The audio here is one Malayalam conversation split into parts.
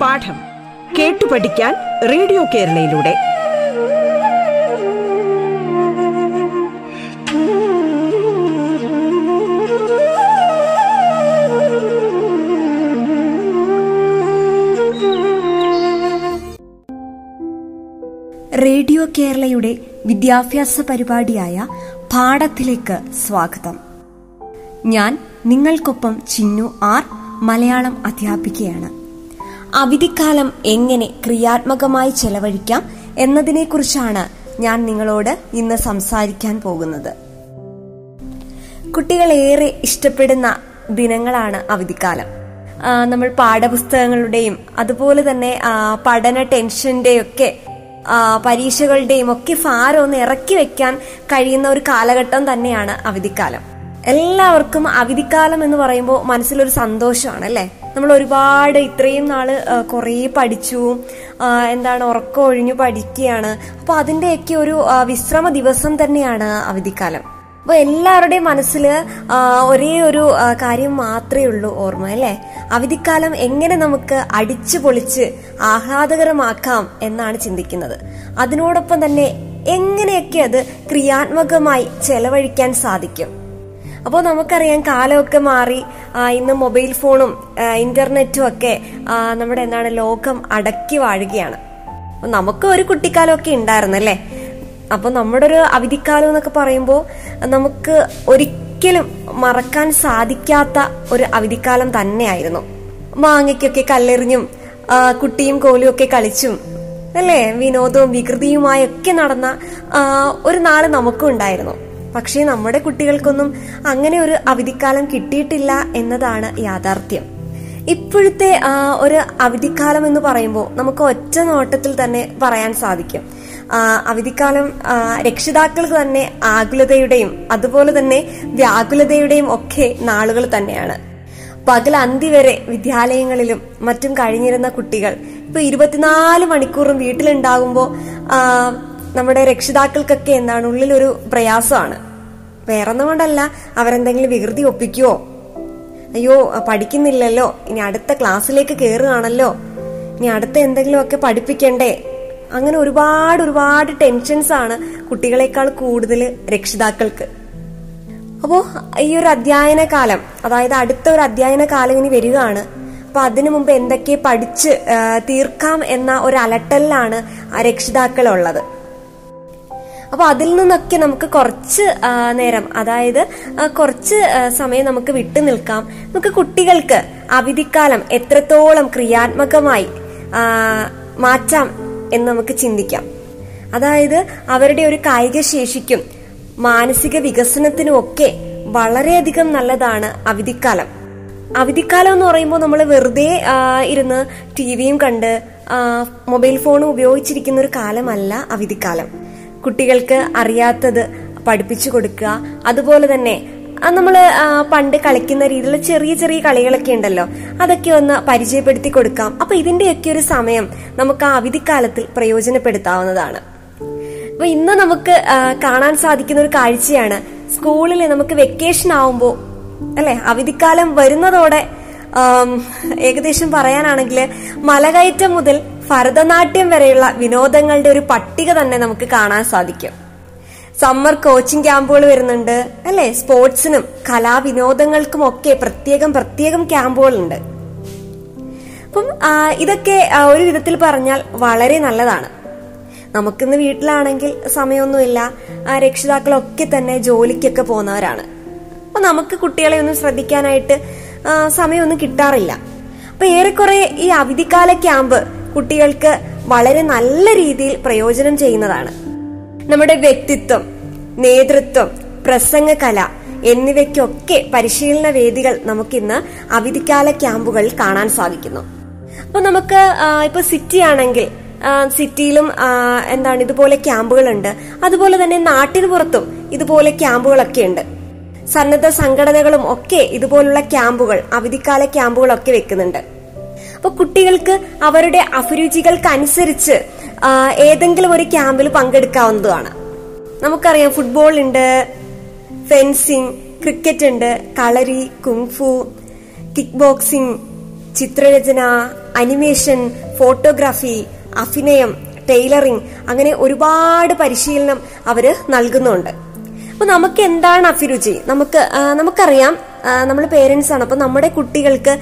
പാഠം കേട്ടു പഠിക്കാൻ റേഡിയോ കേരളയിലൂടെ. റേഡിയോ കേരളയുടെ വിദ്യാഭ്യാസ പരിപാടിയായ പാഠത്തിലേക്ക് സ്വാഗതം. ഞാൻ നിങ്ങൾക്കൊപ്പം ചിന്നു ആർ മലയാളം അധ്യാപിക്കുകയാണ് അവധിക്കാലം എങ്ങനെ ക്രിയാത്മകമായി ചെലവഴിക്കാം എന്നതിനെക്കുറിച്ചാണ് ഞാൻ നിങ്ങളോട് ഇന്ന് സംസാരിക്കാൻ പോകുന്നത്. കുട്ടികൾ ഏറെ ഇഷ്ടപ്പെടുന്ന ദിനങ്ങളാണ് അവധിക്കാലം. നമ്മൾ പാഠപുസ്തകങ്ങളുടെയും അതുപോലെ തന്നെ പഠന ടെൻഷന്റെയും ഒക്കെ ആ, പരീക്ഷകളുടെയും ഒക്കെ ഭാരം ഒന്ന് ഇറക്കി വെക്കാൻ കഴിയുന്ന ഒരു കാലഘട്ടം തന്നെയാണ് അവധിക്കാലം. എല്ലാവർക്കും അവധിക്കാലം എന്ന് പറയുമ്പോൾ മനസ്സിലൊരു സന്തോഷമാണ് അല്ലേ നമ്മൾ ഒരുപാട് ഇത്രയും നാൾ കുറേ പഠിച്ചു എന്താണ് ഉറക്കം ഒഴിഞ്ഞു പഠിക്കുകയാണ്. അപ്പൊ അതിന്റെയൊക്കെ ഒരു വിശ്രമ ദിവസം തന്നെയാണ് അവധിക്കാലം. അപ്പൊ എല്ലാവരുടെയും മനസ്സിൽ ഒരേ ഒരു കാര്യം മാത്രമേ ഉള്ളൂ ഓർമ്മ അല്ലെ? അവധിക്കാലം എങ്ങനെ നമുക്ക് അടിച്ചു പൊളിച്ച് ആഹ്ലാദകരമാക്കാം എന്നാണ് ചിന്തിക്കുന്നത്. അതിനോടൊപ്പം തന്നെ എങ്ങനെയൊക്കെ അത് ക്രിയാത്മകമായി ചെലവഴിക്കാൻ സാധിക്കും. അപ്പോൾ നമുക്കറിയാം കാലമൊക്കെ മാറി ഇന്ന് മൊബൈൽ ഫോണും ഇന്റർനെറ്റും ഒക്കെ നമ്മുടെ എന്താണ് ലോകം അടക്കി വാഴുകയാണ്. നമുക്ക് ഒരു കുട്ടിക്കാലമൊക്കെ ഉണ്ടായിരുന്നല്ലേ അപ്പൊ നമ്മുടെ ഒരു അവധിക്കാലം എന്നൊക്കെ പറയുമ്പോൾ നമുക്ക് ഒരിക്കലും മറക്കാൻ സാധിക്കാത്ത ഒരു അവധിക്കാലം തന്നെയായിരുന്നു. മാങ്ങയ്ക്കൊക്കെ കല്ലെറിഞ്ഞും കുട്ടിയും കോലും ഒക്കെ കളിച്ചും അല്ലേ? വിനോദവും വികൃതിയുമായി ഒക്കെ നടന്ന ഒരു നാൾ നമുക്കും ഉണ്ടായിരുന്നു. പക്ഷേ നമ്മുടെ കുട്ടികൾക്കൊന്നും അങ്ങനെ ഒരു അവധിക്കാലം കിട്ടിയിട്ടില്ല എന്നതാണ് യാഥാർത്ഥ്യം. ഇപ്പോഴത്തെ ഒരു അവധിക്കാലം എന്ന് പറയുമ്പോൾ നമുക്ക് ഒറ്റ നോട്ടത്തിൽ തന്നെ പറയാൻ സാധിക്കും. അവധിക്കാലം രക്ഷിതാക്കൾക്ക് തന്നെ ആകുലതയുടെയും അതുപോലെ തന്നെ വ്യാകുലതയുടെയും ഒക്കെ നാളുകൾ തന്നെയാണ്. പകൽ അന്തി വരെ വിദ്യാലയങ്ങളിലും മറ്റും കഴിഞ്ഞിരുന്ന കുട്ടികൾ ഇപ്പൊ ഇരുപത്തിനാല് മണിക്കൂറും വീട്ടിലുണ്ടാകുമ്പോൾ നമ്മുടെ രക്ഷിതാക്കൾക്കൊക്കെ എന്താണ് ഉള്ളിലൊരു പ്രയാസമാണ്. വേറൊന്നുകൊണ്ടല്ല അവരെന്തെങ്കിലും വികൃതി ഒപ്പിക്കുവോ? അയ്യോ പഠിക്കുന്നില്ലല്ലോ ഇനി അടുത്ത ക്ലാസ്സിലേക്ക് കയറുകയാണല്ലോ ഇനി അടുത്ത എന്തെങ്കിലുമൊക്കെ പഠിപ്പിക്കണ്ടേ? അങ്ങനെ ഒരുപാട് ഒരുപാട് ടെൻഷൻസ് ആണ് കുട്ടികളെക്കാൾ കൂടുതൽ രക്ഷിതാക്കൾക്ക്. അപ്പോൾ ഈ ഒരു അധ്യയന കാലം അതായത് അടുത്ത ഒരു അധ്യയന കാലം ഇനി വരികയാണ്. അപ്പൊ അതിനു മുമ്പ് എന്തൊക്കെ പഠിച്ച് തീർക്കാം എന്ന ഒരു അലട്ടലിലാണ് രക്ഷിതാക്കളുള്ളത് അപ്പൊ അതിൽ നിന്നൊക്കെ നമുക്ക് കുറച്ച് നേരം അതായത് കുറച്ച് സമയം നമുക്ക് വിട്ടു നിൽക്കാം. നമുക്ക് കുട്ടികൾക്ക് അവധിക്കാലം എത്രത്തോളം ക്രിയാത്മകമായി മാറ്റാം എന്ന് നമുക്ക് ചിന്തിക്കാം. അതായത് അവരുടെ ഒരു കായിക ശേഷിക്കും മാനസിക വികസനത്തിനും ഒക്കെ വളരെയധികം നല്ലതാണ് അവധിക്കാലം. അവധിക്കാലം എന്ന് പറയുമ്പോൾ നമ്മൾ വെറുതെ ഇരുന്ന് ടി വിയും കണ്ട് മൊബൈൽ ഫോണും ഉപയോഗിച്ചിരിക്കുന്ന ഒരു കാലമല്ല അവധിക്കാലം. കുട്ടികൾക്ക് അറിയാത്തത് പഠിപ്പിച്ചു കൊടുക്കുക അതുപോലെ തന്നെ നമ്മൾ പണ്ട് കളിക്കുന്ന രീതിയിലുള്ള ചെറിയ ചെറിയ കളികളൊക്കെ ഉണ്ടല്ലോ. അതൊക്കെ ഒന്ന് പരിചയപ്പെടുത്തി കൊടുക്കാം. അപ്പൊ ഇതിന്റെയൊക്കെ ഒരു സമയം നമുക്ക് ആ അവധിക്കാലത്തിൽ പ്രയോജനപ്പെടുത്താവുന്നതാണ്. അപ്പൊ ഇന്ന് നമുക്ക് കാണാൻ സാധിക്കുന്ന ഒരു കാഴ്ചയാണ് സ്കൂളിൽ നമുക്ക് വെക്കേഷൻ ആവുമ്പോ അല്ലെ? അവധിക്കാലം വരുന്നതോടെ ഏകദേശം പറയാനാണെങ്കിൽ മലകയറ്റം മുതൽ ഭരതനാട്യം വരെയുള്ള വിനോദങ്ങളുടെ ഒരു പട്ടിക തന്നെ നമുക്ക് കാണാൻ സാധിക്കും. സമ്മർ കോച്ചിങ് ക്യാമ്പുകൾ വരുന്നുണ്ട് അല്ലെ? സ്പോർട്സിനും കലാവിനോദങ്ങൾക്കും ഒക്കെ പ്രത്യേകം പ്രത്യേകം ക്യാമ്പുകളുണ്ട്. അപ്പം ഇതൊക്കെ ഒരു വിധത്തിൽ പറഞ്ഞാൽ വളരെ നല്ലതാണ്. നമുക്കിന്ന് വീട്ടിലാണെങ്കിൽ സമയമൊന്നുമില്ല. രക്ഷിതാക്കളൊക്കെ തന്നെ ജോലിക്കൊക്കെ പോകുന്നവരാണ്. അപ്പൊ നമുക്ക് കുട്ടികളെ ഒന്നും ശ്രദ്ധിക്കാനായിട്ട് സമയമൊന്നും കിട്ടാറില്ല. അപ്പൊ ഏറെക്കുറെ ഈ അവധിക്കാല ക്യാമ്പ് കുട്ടികൾക്ക് വളരെ നല്ല രീതിയിൽ പ്രയോജനം ചെയ്യുന്നതാണ്. നമ്മുടെ വ്യക്തിത്വം നേതൃത്വം പ്രസംഗ കല എന്നിവയ്ക്കൊക്കെ പരിശീലന വേദികൾ നമുക്കിന്ന് അവധിക്കാല ക്യാമ്പുകളിൽ കാണാൻ സാധിക്കുന്നു. അപ്പൊ നമുക്ക് ഇപ്പൊ സിറ്റി ആണെങ്കിൽ സിറ്റിയിലും എന്താണ് ഇതുപോലെ ക്യാമ്പുകളുണ്ട്. അതുപോലെ തന്നെ നാട്ടിന് പുറത്തും ഇതുപോലെ ക്യാമ്പുകളൊക്കെ ഉണ്ട്. സന്നദ്ധ സംഘടനകളും ഒക്കെ ഇതുപോലുള്ള ക്യാമ്പുകൾ അവധിക്കാല ക്യാമ്പുകളൊക്കെ വെക്കുന്നുണ്ട്. അപ്പൊ കുട്ടികൾക്ക് അവരുടെ അഭിരുചികൾക്ക് അനുസരിച്ച് ആ, ഏതെങ്കിലും ഒരു ക്യാമ്പിൽ പങ്കെടുക്കാവുന്നതുമാണ് നമുക്കറിയാം ഫുട്ബോൾ ഉണ്ട് ഫെൻസിങ് ക്രിക്കറ്റ് ഉണ്ട് കളരി കുങ്ഫു കിക്ക് ബോക്സിംഗ് ചിത്രരചന അനിമേഷൻ ഫോട്ടോഗ്രാഫി അഭിനയം ടൈലറിംഗ് അങ്ങനെ ഒരുപാട് പരിശീലനം അവർ നൽകുന്നുണ്ട്. അപ്പൊ നമുക്ക് എന്താണ് അഭിരുചി? നമുക്ക് നമുക്കറിയാം നമ്മൾ പേരൻസ് ആണ് അപ്പൊ നമ്മുടെ കുട്ടികൾക്ക്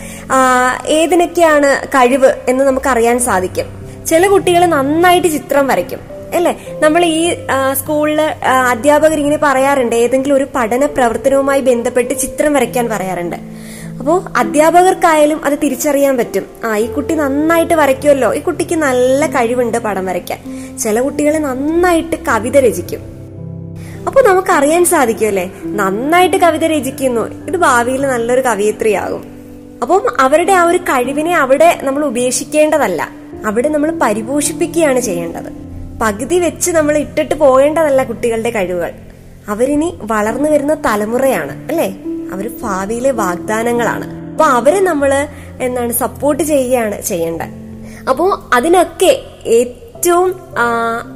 ഏതിനൊക്കെയാണ് കഴിവ് എന്ന് നമുക്ക് അറിയാൻ സാധിക്കും. ചില കുട്ടികൾ നന്നായിട്ട് ചിത്രം വരയ്ക്കും അല്ലേ? നമ്മൾ ഈ സ്കൂളിൽ അധ്യാപകർ ഇങ്ങനെ പറയാറുണ്ട് ഏതെങ്കിലും ഒരു പഠന പ്രവർത്തനവുമായി ബന്ധപ്പെട്ട് ചിത്രം വരയ്ക്കാൻ പറയാറുണ്ട്. അപ്പോൾ അധ്യാപകർക്കായാലും അത് തിരിച്ചറിയാൻ പറ്റും. ആ ഈ കുട്ടി നന്നായിട്ട് വരയ്ക്കുമല്ലോ. ഈ കുട്ടിക്ക് നല്ല കഴിവുണ്ട് പടം വരയ്ക്കാൻ. ചില കുട്ടികൾ നന്നായിട്ട് കവിത രചിക്കും. അപ്പൊ നമുക്ക് അറിയാൻ സാധിക്കുമല്ലേ നന്നായിട്ട് കവിത രചിക്കുന്നു. ഇത് ഭാവിയിൽ നല്ലൊരു കവിയത്രിയാകും. അപ്പം അവരുടെ ആ ഒരു കഴിവിനെ അവിടെ നമ്മൾ ഉപേക്ഷിക്കേണ്ടതല്ല. അവിടെ നമ്മൾ പരിപോഷിപ്പിക്കുകയാണ് ചെയ്യേണ്ടത്. പകുതി വെച്ച് നമ്മൾ ഇട്ടിട്ട് പോകേണ്ടതല്ല കുട്ടികളുടെ കഴിവുകൾ. അവരിനി വളർന്നു വരുന്ന തലമുറയാണ് അല്ലേ? അവർ ഭാവിയിലെ വാഗ്ദാനങ്ങളാണ്. അപ്പൊ അവരെ നമ്മൾ എന്താണ് സപ്പോർട്ട് ചെയ്യുകയാണ് ചെയ്യേണ്ടത്. അപ്പോ അതിനൊക്കെ ഏറ്റവും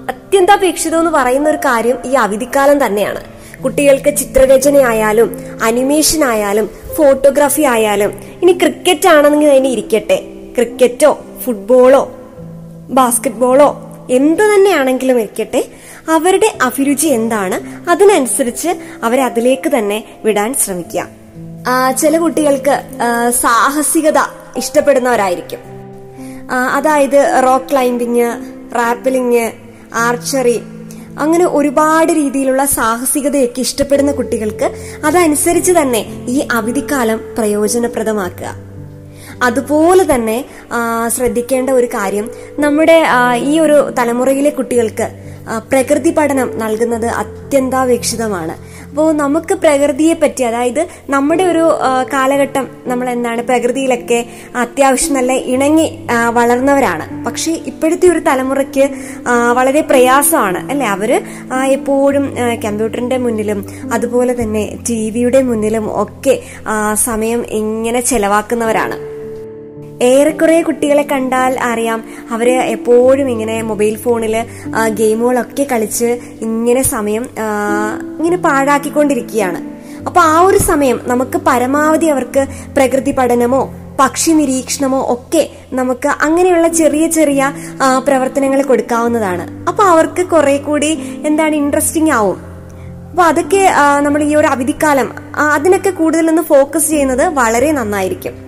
അത്യന്താപേക്ഷിതം എന്ന് പറയുന്ന ഒരു കാര്യം ഈ അവധിക്കാലം തന്നെയാണ്. കുട്ടികൾക്ക് ചിത്രരചനയായാലും അനിമേഷൻ ആയാലും ഫോട്ടോഗ്രാഫി ആയാലും ഇനി ക്രിക്കറ്റ് ആണെന്നെങ്കിൽ അതിന് ഇരിക്കട്ടെ. ക്രിക്കറ്റോ ഫുട്ബോളോ ബാസ്കറ്റ്ബോളോ എന്തു തന്നെയാണെങ്കിലും ഇരിക്കട്ടെ അവരുടെ അഭിരുചി എന്താണ് അതിനനുസരിച്ച് അവരെ അതിലേക്ക് തന്നെ വിടാൻ ശ്രമിക്കുക. ചില കുട്ടികൾക്ക് സാഹസികത ഇഷ്ടപ്പെടുന്നവരായിരിക്കും. അതായത് റോക്ക് ക്ലൈംബിങ് റാപ്പിലിങ് ആർച്ചറി അങ്ങനെ ഒരുപാട് രീതിയിലുള്ള സാഹസികതയൊക്കെ ഇഷ്ടപ്പെടുന്ന കുട്ടികൾക്ക് അതനുസരിച്ച് തന്നെ ഈ അവധിക്കാലം പ്രയോജനപ്രദമാക്കുക. അതുപോലെ തന്നെ ശ്രദ്ധിക്കേണ്ട ഒരു കാര്യം. നമ്മുടെ ഈ ഒരു തലമുറയിലെ കുട്ടികൾക്ക് പ്രകൃതി പഠനം നൽകുന്നത് അത്യന്താപേക്ഷിതമാണ്. അപ്പോൾ നമുക്ക് പ്രകൃതിയെ പറ്റി അതായത് നമ്മുടെ ഒരു കാലഘട്ടം നമ്മൾ എന്താണ് പ്രകൃതിയിലൊക്കെ അത്യാവശ്യം നല്ല ഇണങ്ങി വളർന്നവരാണ്. പക്ഷേ ഇപ്പോഴത്തെ ഒരു തലമുറയ്ക്ക് വളരെ പ്രയാസമാണ് അല്ലെ? അവർ എപ്പോഴും കമ്പ്യൂട്ടറിന്റെ മുന്നിലും അതുപോലെ തന്നെ ടി വിയുടെ മുന്നിലും ഒക്കെ സമയം ഇങ്ങനെ ചെലവാക്കുന്നവരാണ്. ഏറെക്കുറെ കുട്ടികളെ കണ്ടാൽ അറിയാം. അവർ എപ്പോഴും ഇങ്ങനെ മൊബൈൽ ഫോണിൽ ഗെയിമുകളൊക്കെ കളിച്ച് ഇങ്ങനെ സമയം ഇങ്ങനെ പാഴാക്കിക്കൊണ്ടിരിക്കുകയാണ്. അപ്പൊ ആ ഒരു സമയം നമുക്ക് പരമാവധി അവർക്ക് പ്രകൃതി പഠനമോ പക്ഷി നിരീക്ഷണമോ ഒക്കെ നമുക്ക് അങ്ങനെയുള്ള ചെറിയ ചെറിയ പ്രവർത്തനങ്ങൾ കൊടുക്കാവുന്നതാണ്. അപ്പൊ അവർക്ക് കുറെ കൂടി എന്താണ് ഇൻട്രസ്റ്റിംഗ് ആവും. അപ്പൊ അതൊക്കെ നമ്മൾ ഈ ഒരു അവധിക്കാലം അതിനൊക്കെ കൂടുതലൊന്ന് ഫോക്കസ് ചെയ്യുന്നത് വളരെ നന്നായിരിക്കും.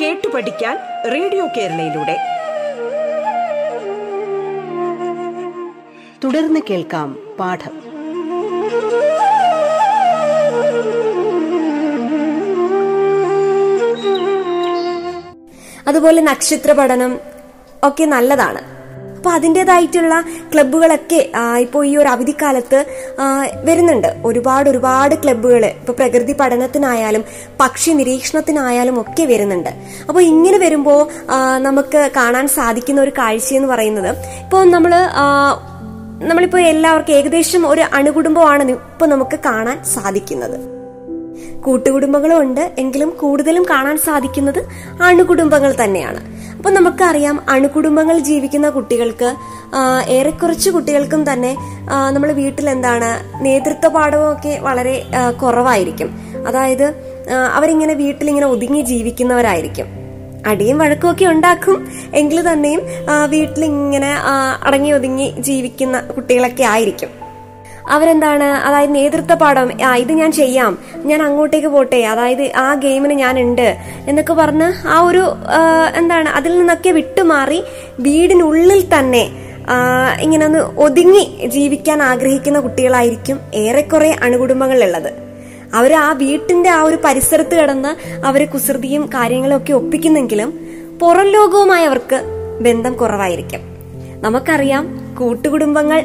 കേട്ടു പഠിക്കാൻ റേഡിയോ കേരളയിലൂടെ. തുടർന്ന് കേൾക്കാം പാഠം. അതുപോലെ നക്ഷത്ര പഠനം ഒക്കെ നല്ലതാണ്. അപ്പൊ അതിന്റെതായിട്ടുള്ള ക്ലബ്ബുകളൊക്കെ ഇപ്പോൾ ഈ ഒരു അവധിക്കാലത്ത് വരുന്നുണ്ട്. ഒരുപാട് ഒരുപാട് ക്ലബ്ബുകൾ ഇപ്പോൾ പ്രകൃതി പഠനത്തിനായാലും പക്ഷി നിരീക്ഷണത്തിനായാലും ഒക്കെ വരുന്നുണ്ട്. അപ്പോൾ ഇങ്ങനെ വരുമ്പോൾ നമുക്ക് കാണാൻ സാധിക്കുന്ന ഒരു കാഴ്ചയെന്ന് പറയുന്നത് ഇപ്പോൾ നമ്മൾ നമ്മളിപ്പോൾ എല്ലാവർക്കും ഏകദേശം ഒരു അണുകുടുംബമാണ് ഇപ്പോൾ നമുക്ക് കാണാൻ സാധിക്കുന്നത്. കൂട്ടുകുടുംബങ്ങളും ഉണ്ട്. എങ്കിലും കൂടുതലും കാണാൻ സാധിക്കുന്നത് അണുകുടുംബങ്ങൾ തന്നെയാണ്. അപ്പൊ നമുക്കറിയാം അണുകുടുംബങ്ങൾ ജീവിക്കുന്ന കുട്ടികൾക്ക് ഏറെ കുറച്ച് കുട്ടികൾക്കും തന്നെ നമ്മൾ വീട്ടിൽ എന്താണ് നേതൃത്വ പാഠമൊക്കെ വളരെ കുറവായിരിക്കും. അതായത് അവരിങ്ങനെ വീട്ടിലിങ്ങനെ ഒതുങ്ങി ജീവിക്കുന്നവരായിരിക്കും. അടിയും വഴക്കുമൊക്കെ ഉണ്ടാക്കും. എങ്കിൽ തന്നെയും വീട്ടിലിങ്ങനെ അടങ്ങി ഒതുങ്ങി ജീവിക്കുന്ന കുട്ടികളൊക്കെ ആയിരിക്കും. അവരെന്താണ്? അതായത് നേതൃത്വ പാഠം. ആ ഇത് ഞാൻ ചെയ്യാം. ഞാൻ അങ്ങോട്ടേക്ക് പോട്ടെ. അതായത് ആ ഗെയിമിന് ഞാൻ ഉണ്ട് എന്നൊക്കെ പറഞ്ഞ് ആ ഒരു എന്താണ് അതിൽ നിന്നൊക്കെ വിട്ടുമാറി വീടിനുള്ളിൽ തന്നെ ഇങ്ങനെ ഒന്ന് ഒതുങ്ങി ജീവിക്കാൻ ആഗ്രഹിക്കുന്ന കുട്ടികളായിരിക്കും ഏറെക്കുറെ അണുകുടുംബങ്ങളിലുള്ളത്. അവർ ആ വീട്ടിന്റെ ആ ഒരു പരിസരത്ത് കിടന്ന് അവർ കുസൃതിയും കാര്യങ്ങളും ഒക്കെ ഒപ്പിക്കുന്നെങ്കിലും പുറം ലോകവുമായി അവർക്ക് ബന്ധം കുറവായിരിക്കും. നമുക്കറിയാം കൂട്ടുകുടുംബങ്ങൾ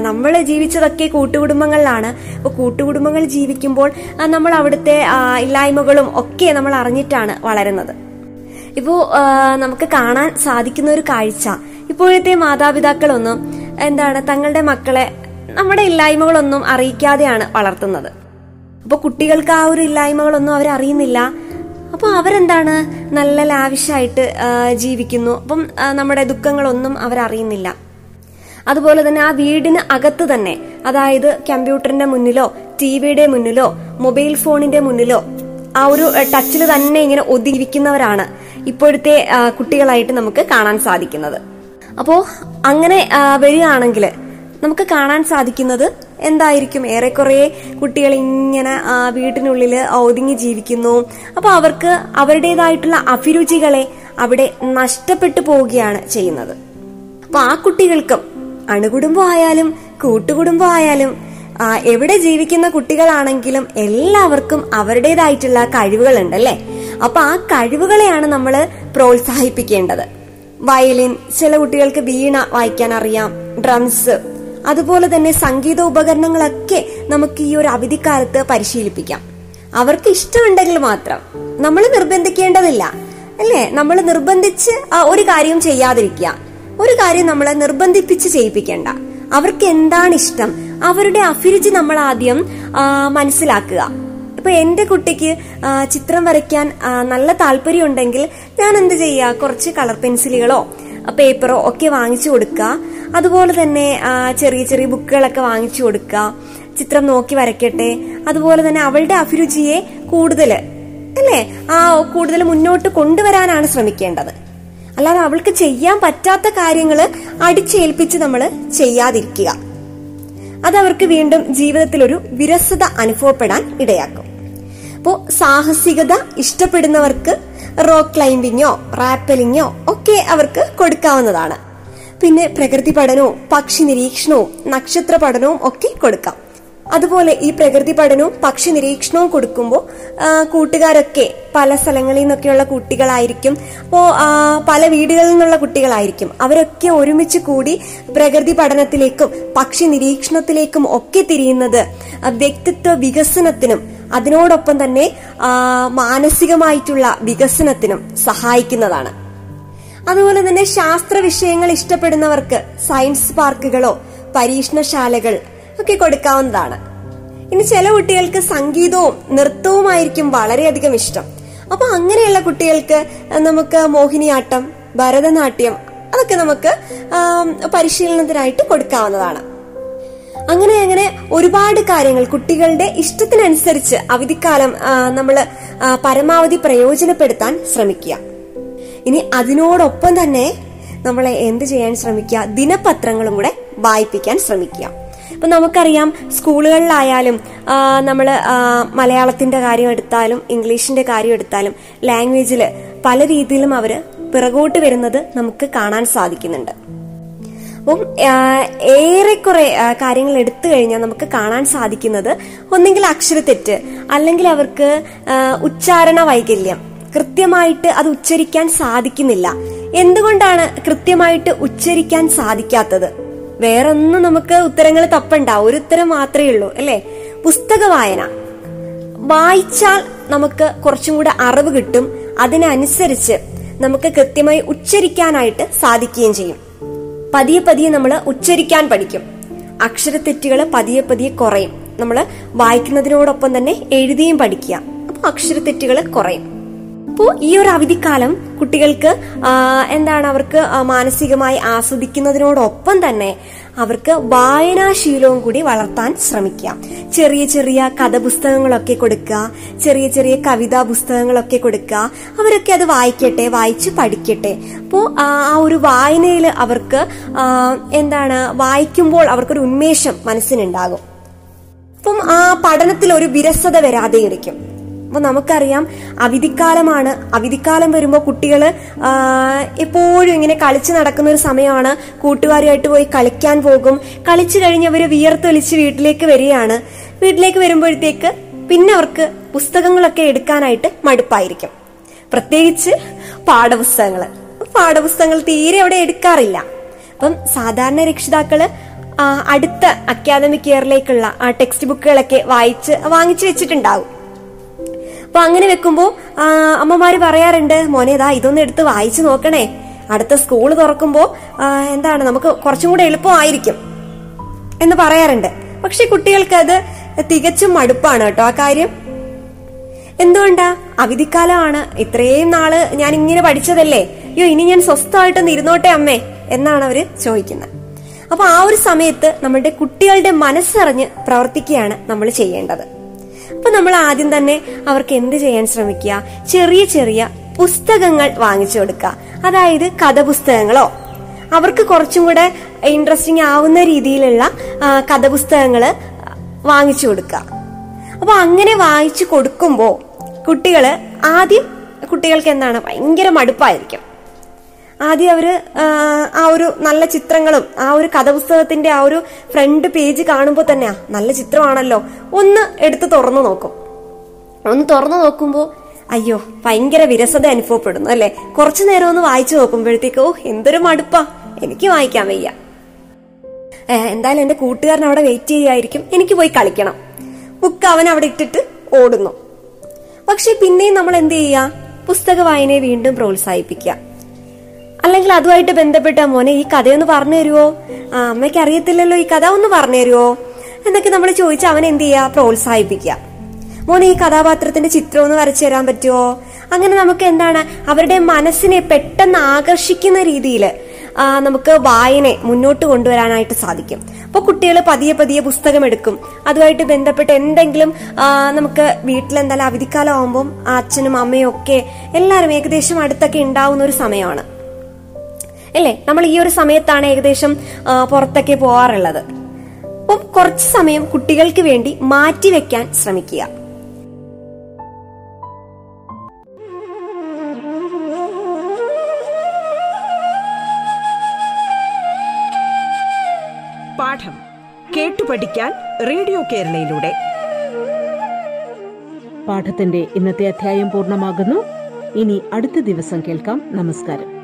നമ്മൾ ജീവിച്ചതൊക്കെ കൂട്ടുകുടുംബങ്ങളിലാണ്. അപ്പോൾ കൂട്ടുകുടുംബങ്ങൾ ജീവിക്കുമ്പോൾ നമ്മൾ അവിടുത്തെ ഇല്ലായ്മകളും ഒക്കെ നമ്മൾ അറിഞ്ഞിട്ടാണ് വളരുന്നത്. ഇപ്പോ നമുക്ക് കാണാൻ സാധിക്കുന്ന ഒരു കാഴ്ച. ഇപ്പോഴത്തെ മാതാപിതാക്കളൊന്നും എന്താണ് തങ്ങളുടെ മക്കളെ നമ്മുടെ ഇല്ലായ്മകളൊന്നും അറിയിക്കാതെയാണ് വളർത്തുന്നത്. അപ്പൊ കുട്ടികൾക്ക് ആ ഒരു ഇല്ലായ്മകളൊന്നും അവരറിയുന്നില്ല അറിയുന്നില്ല. അപ്പൊ അവരെന്താണ് നല്ല ലാവിഷായിട്ട് ജീവിക്കുന്നു. അപ്പം നമ്മുടെ ദുഃഖങ്ങളൊന്നും അവരറിയുന്നില്ല അതുപോലെ തന്നെ ആ വീടിന് അകത്ത് തന്നെ അതായത് കമ്പ്യൂട്ടറിന്റെ മുന്നിലോ ടി വിയുടെ മുന്നിലോ മൊബൈൽ ഫോണിന്റെ മുന്നിലോ ആ ഒരു ടച്ചിൽ തന്നെ ഇങ്ങനെ ഒതുങ്ങിയിരിക്കുന്നവരാണ് ഇപ്പോഴത്തെ കുട്ടികളായിട്ട് നമുക്ക് കാണാൻ സാധിക്കുന്നത്. അപ്പോ അങ്ങനെ വരികയാണെങ്കിൽ നമുക്ക് കാണാൻ സാധിക്കുന്നത് എന്തായിരിക്കും? ഏറെക്കുറെ കുട്ടികൾ ഇങ്ങനെ വീട്ടിനുള്ളിൽ ഒതുങ്ങി ജീവിക്കുന്നു. അപ്പൊ അവർക്ക് അവരുടേതായിട്ടുള്ള അഭിരുചികളെ അവിടെ നഷ്ടപ്പെട്ടു പോവുകയാണ് ചെയ്യുന്നത്. അപ്പൊ ആ കുട്ടികൾക്കും അണുകുടുംബം ആയാലും കൂട്ടുകുടുംബം ആയാലും എവിടെ ജീവിക്കുന്ന കുട്ടികളാണെങ്കിലും എല്ലാവർക്കും അവരുടേതായിട്ടുള്ള കഴിവുകളുണ്ട് അല്ലെ? അപ്പൊ ആ കഴിവുകളെയാണ് നമ്മൾ പ്രോത്സാഹിപ്പിക്കേണ്ടത്. വയലിൻ ചില കുട്ടികൾക്ക് വീണ വായിക്കാൻ അറിയാം ഡ്രംസ് അതുപോലെ തന്നെ സംഗീത ഉപകരണങ്ങളൊക്കെ നമുക്ക് ഈ ഒരു അവധിക്കാലത്ത് പരിശീലിപ്പിക്കാം. അവർക്ക് ഇഷ്ടമുണ്ടെങ്കിൽ മാത്രം. നമ്മൾ നിർബന്ധിക്കേണ്ടതില്ല അല്ലേ? നമ്മൾ നിർബന്ധിച്ച് ഒരു കാര്യം ചെയ്യാതിരിക്കുക. ഒരു കാര്യം നമ്മളെ നിർബന്ധിപ്പിച്ച് ചെയ്യിപ്പിക്കേണ്ട. അവർക്ക് എന്താണ് ഇഷ്ടം? അവരുടെ അഭിരുചി നമ്മൾ ആദ്യം മനസ്സിലാക്കുക. ഇപ്പൊ എന്റെ കുട്ടിക്ക് ചിത്രം വരയ്ക്കാൻ നല്ല താല്പര്യം ഉണ്ടെങ്കിൽ ഞാൻ എന്ത് ചെയ്യുക കുറച്ച് കളർ പെൻസിലുകളോ പേപ്പറോ ഒക്കെ വാങ്ങിച്ചു കൊടുക്കുക. അതുപോലെ തന്നെ ചെറിയ ചെറിയ ബുക്കുകളൊക്കെ വാങ്ങിച്ചു കൊടുക്കുക. ചിത്രം നോക്കി വരയ്ക്കട്ടെ. അതുപോലെ തന്നെ അവളുടെ അഭിരുചിയെ കൂടുതൽ അല്ലേ? ആ കൂടുതൽ മുന്നോട്ട് കൊണ്ടുവരാനാണ് ശ്രമിക്കേണ്ടത്. അല്ലാതെ അവൾക്ക് ചെയ്യാൻ പറ്റാത്ത കാര്യങ്ങൾ അടിച്ചേൽപ്പിച്ച് നമ്മൾ ചെയ്യാതിരിക്കുക. അത് അവർക്ക് വീണ്ടും ജീവിതത്തിൽ ഒരു വിരസത അനുഭവപ്പെടാൻ ഇടയാക്കും. അപ്പോ സാഹസികത ഇഷ്ടപ്പെടുന്നവർക്ക് റോക്ക് ക്ലൈംബിങ്ങോ റാപ്പലിങ്ങോ ഒക്കെ അവർക്ക് കൊടുക്കാവുന്നതാണ്. പിന്നെ പ്രകൃതി പഠനവും പക്ഷി നിരീക്ഷണവും നക്ഷത്ര പഠനവും ഒക്കെ കൊടുക്കാം. അതുപോലെ ഈ പ്രകൃതി പഠനവും പക്ഷി നിരീക്ഷണവും കൊടുക്കുമ്പോൾ കൂട്ടുകാരൊക്കെ പല സ്ഥലങ്ങളിൽ നിന്നൊക്കെയുള്ള കുട്ടികളായിരിക്കും. അപ്പോ പല വീടുകളിൽ നിന്നുള്ള കുട്ടികളായിരിക്കും. അവരൊക്കെ ഒരുമിച്ച് കൂടി പ്രകൃതി പഠനത്തിലേക്കും പക്ഷി നിരീക്ഷണത്തിലേക്കും ഒക്കെ തിരിയുന്നത് വ്യക്തിത്വ വികസനത്തിനും അതിനോടൊപ്പം തന്നെ മാനസികമായിട്ടുള്ള വികസനത്തിനും സഹായിക്കുന്നതാണ്. അതുപോലെ തന്നെ ശാസ്ത്ര വിഷയങ്ങൾ ഇഷ്ടപ്പെടുന്നവർക്ക് സയൻസ് പാർക്കുകളോ പരീക്ഷണശാലകൾ ഒക്കെ കൊടുക്കാവുന്നതാണ്. ഇനി ചില കുട്ടികൾക്ക് സംഗീതവും നൃത്തവുമായിരിക്കും വളരെയധികം ഇഷ്ടം. അപ്പൊ അങ്ങനെയുള്ള കുട്ടികൾക്ക് നമുക്ക് മോഹിനിയാട്ടം ഭരതനാട്യം അതൊക്കെ നമുക്ക് പരിശീലനത്തിനായിട്ട് കൊടുക്കാവുന്നതാണ്. അങ്ങനെ അങ്ങനെ ഒരുപാട് കാര്യങ്ങൾ കുട്ടികളുടെ ഇഷ്ടത്തിനനുസരിച്ച് അവധിക്കാലം നമ്മൾ പരമാവധി പ്രയോജനപ്പെടുത്താൻ ശ്രമിക്കുക. ഇനി അതിനോടൊപ്പം തന്നെ നമ്മളെ എന്ത് ചെയ്യാൻ ശ്രമിക്കുക? ദിനപത്രങ്ങളും കൂടെ വായിപ്പിക്കാൻ ശ്രമിക്കുക. ഇപ്പൊ നമുക്കറിയാം സ്കൂളുകളിലായാലും നമ്മൾ മലയാളത്തിന്റെ കാര്യം എടുത്താലും ഇംഗ്ലീഷിന്റെ കാര്യം എടുത്താലും ലാംഗ്വേജിൽ പല രീതിയിലും അവർ പിറകോട്ട് വരുന്നത് നമുക്ക് കാണാൻ സാധിക്കുന്നുണ്ട്. അപ്പം ഏറെക്കുറെ കാര്യങ്ങൾ എടുത്തു കഴിഞ്ഞാൽ നമുക്ക് കാണാൻ സാധിക്കുന്നത് ഒന്നെങ്കിൽ അക്ഷരത്തെറ്റ് അല്ലെങ്കിൽ അവർക്ക് ഉച്ചാരണ വൈകല്യം. കൃത്യമായിട്ട് അത് ഉച്ചരിക്കാൻ സാധിക്കുന്നില്ല. എന്തുകൊണ്ടാണ് കൃത്യമായിട്ട് ഉച്ചരിക്കാൻ സാധിക്കാത്തത്? വേറൊന്നും നമുക്ക് ഉത്തരങ്ങൾ തപ്പണ്ട. ഒരു ഉത്തരം മാത്രമേ ഉള്ളൂ അല്ലെ? പുസ്തക വായന. വായിച്ചാൽ നമുക്ക് കുറച്ചും കൂടെ അറിവ് കിട്ടും. അതിനനുസരിച്ച് നമുക്ക് കൃത്യമായി ഉച്ചരിക്കാനായിട്ട് സാധിക്കുകയും ചെയ്യും. പതിയെ പതിയെ നമ്മൾ ഉച്ചരിക്കാൻ പഠിക്കും. അക്ഷരത്തെറ്റുകൾ പതിയെ പതിയെ കുറയും. നമ്മൾ വായിക്കുന്നതിനോടൊപ്പം തന്നെ എഴുതിയും പഠിക്കുക. അപ്പൊ അക്ഷരത്തെറ്റുകൾ കുറയും. അപ്പോൾ ഈ ഒരു അവധിക്കാലം കുട്ടികൾക്ക് എന്താണ് അവർക്ക് മാനസികമായി ആസ്വദിക്കുന്നതിനോടൊപ്പം തന്നെ അവർക്ക് വായനാശീലവും കൂടി വളർത്താൻ ശ്രമിക്കുക ചെറിയ ചെറിയ കഥ പുസ്തകങ്ങളൊക്കെ കൊടുക്കുക ചെറിയ ചെറിയ കവിതാ പുസ്തകങ്ങളൊക്കെ കൊടുക്കുക അവരൊക്കെ അത് വായിക്കട്ടെ വായിച്ച് പഠിക്കട്ടെ. അപ്പോൾ ആ ഒരു വായനയിൽ അവർക്ക് എന്താണ് വായിക്കുമ്പോൾ അവർക്കൊരു ഉന്മേഷം മനസ്സിനുണ്ടാകും. അപ്പം ആ പഠനത്തിൽ ഒരു വിരസത വരാതെ ഇരിക്കും അപ്പൊ നമുക്കറിയാം അവധിക്കാലമാണ്. അവധിക്കാലം വരുമ്പോൾ കുട്ടികൾ എപ്പോഴും ഇങ്ങനെ കളിച്ച് നടക്കുന്ന ഒരു സമയമാണ്. കൂട്ടുകാരുമായിട്ട് പോയി കളിക്കാൻ പോകും. കളിച്ചു കഴിഞ്ഞ് കഴിഞ്ഞവര് വിയർത്തൊലിച്ച് വീട്ടിലേക്ക് വരികയാണ്. വീട്ടിലേക്ക് വരുമ്പോഴത്തേക്ക് പിന്നെ അവർക്ക് പുസ്തകങ്ങളൊക്കെ എടുക്കാനായിട്ട് മടുപ്പായിരിക്കും. പ്രത്യേകിച്ച് പാഠപുസ്തകങ്ങൾ പാഠപുസ്തകങ്ങൾ തീരെ അവിടെ എടുക്കാറില്ല. അപ്പം സാധാരണ രക്ഷിതാക്കൾ അടുത്ത അക്കാദമിക് ഇയറിലേക്കുള്ള ആ ടെക്സ്റ്റ് ബുക്കുകളൊക്കെ വായിച്ച് വാങ്ങിച്ചു വെച്ചിട്ടുണ്ടാവും. അപ്പൊ അങ്ങനെ വെക്കുമ്പോ അമ്മമാര് പറയാറുണ്ട് മോനെ ഇതാ ഇതൊന്ന് എടുത്ത് വായിച്ചു നോക്കണേ. അടുത്ത സ്കൂൾ തുറക്കുമ്പോ എന്താണ് നമുക്ക് കുറച്ചും കൂടെ എളുപ്പമായിരിക്കും. എന്ന് പറയാറുണ്ട്. പക്ഷെ കുട്ടികൾക്ക് അത് തികച്ചും മടുപ്പാണ് കേട്ടോ ആ കാര്യം. എന്തുകൊണ്ടാ? അവധിക്കാലമാണ്. ഇത്രയും നാൾ ഞാൻ ഇങ്ങനെ പഠിച്ചതല്ലേ. അയ്യോ ഇനി ഞാൻ സ്വസ്ഥമായിട്ടൊന്ന് ഇരുന്നോട്ടെ അമ്മേ എന്നാണ് അവർ ചോദിക്കുന്നത്. അപ്പൊ ആ ഒരു സമയത്ത് നമ്മളുടെ കുട്ടികളുടെ മനസ്സറിഞ്ഞ് പ്രവർത്തിക്കുകയാണ് നമ്മൾ ചെയ്യേണ്ടത്. അപ്പൊ നമ്മൾ ആദ്യം തന്നെ അവർക്ക് എന്ത് ചെയ്യാൻ ശ്രമിക്കുക? ചെറിയ ചെറിയ പുസ്തകങ്ങൾ വാങ്ങിച്ചു കൊടുക്കുക. അതായത് കഥ പുസ്തകങ്ങളോ അവർക്ക് കുറച്ചും കൂടെ ഇൻട്രസ്റ്റിംഗ് ആവുന്ന രീതിയിലുള്ള കഥ കഥപുസ്തകങ്ങൾ വാങ്ങിച്ചു കൊടുക്കുക. അപ്പൊ അങ്ങനെ വായിച്ചു കൊടുക്കുമ്പോൾ കുട്ടികൾ ആദ്യം കുട്ടികൾക്ക് എന്താണ്? ഭയങ്കര മടുപ്പായിരിക്കും. ആദ്യം അവർ ആ, ഒരു നല്ല ചിത്രങ്ങളും ആ ഒരു കഥപുസ്തകത്തിന്റെ ആ ഒരു ഫ്രണ്ട് പേജ് കാണുമ്പോൾ തന്നെയാ നല്ല ചിത്രമാണല്ലോ ഒന്ന് എടുത്ത് തുറന്നു നോക്കും. ഒന്ന് തുറന്നു നോക്കുമ്പോൾ അയ്യോ ഭയങ്കര വിരസത അനുഭവപ്പെടുന്നു അല്ലെ? കുറച്ചു നേരം ഒന്ന് വായിച്ചു നോക്കുമ്പോഴത്തേക്ക് ഓ എന്തൊരു മടുപ്പാ എനിക്ക് വായിക്കാൻ വയ്യ. എന്തായാലും എന്റെ കൂട്ടുകാരൻ അവിടെ വെയിറ്റ് ചെയ്യായിരിക്കും എനിക്ക് പോയി കളിക്കണം. ബുക്ക് അവൻ അവിടെ ഇട്ടിട്ട് ഓടുന്നു. പക്ഷെ പിന്നെയും നമ്മൾ എന്ത് ചെയ്യുക? പുസ്തക വായനയെ വീണ്ടും പ്രോത്സാഹിപ്പിക്കുക. അല്ലെങ്കിൽ അതുമായിട്ട് ബന്ധപ്പെട്ട മോനെ ഈ കഥയൊന്ന് പറഞ്ഞു തരുവോ? ആ അമ്മയ്ക്ക് അറിയത്തില്ലല്ലോ ഈ കഥ ഒന്ന് പറഞ്ഞു തരുവോ? എന്നൊക്കെ നമ്മൾ ചോദിച്ച് അവൻ എന്ത് ചെയ്യുക പ്രോത്സാഹിപ്പിക്കുക. മോനെ ഈ കഥാപാത്രത്തിന്റെ ചിത്രം ഒന്ന് വരച്ചു തരാൻ പറ്റുമോ അങ്ങനെ നമുക്ക് എന്താണ് അവരുടെ മനസ്സിനെ പെട്ടെന്ന് ആകർഷിക്കുന്ന രീതിയിൽ നമുക്ക് വായനയെ മുന്നോട്ട് കൊണ്ടുവരാനായിട്ട് സാധിക്കും. അപ്പോൾ കുട്ടികൾ പതിയെ പതിയെ പുസ്തകം എടുക്കും അതുമായിട്ട് ബന്ധപ്പെട്ട് എന്തെങ്കിലും നമുക്ക് വീട്ടിലെന്തായാലും അവധിക്കാലം ആകുമ്പം അച്ഛനും അമ്മയും ഒക്കെ എല്ലാവരും ഏകദേശം അടുത്തൊക്കെ ഉണ്ടാവുന്ന ഒരു സമയമാണ്. അല്ലേ? നമ്മൾ ഈ ഒരു സമയത്താണ് ഏകദേശം പുറത്തൊക്കെ പോവാറുള്ളത്. അപ്പം കുറച്ച് സമയം കുട്ടികൾക്ക് വേണ്ടി മാറ്റിവെക്കാൻ ശ്രമിക്കുക. പാഠം കേട്ടു പഠിക്കാൻ റേഡിയോ കേരളയിലൂടെ. പാഠത്തിന്റെ ഇന്നത്തെ അധ്യായം പൂർണമാകുന്നു. ഇനി അടുത്ത ദിവസം കേൾക്കാം. നമസ്കാരം.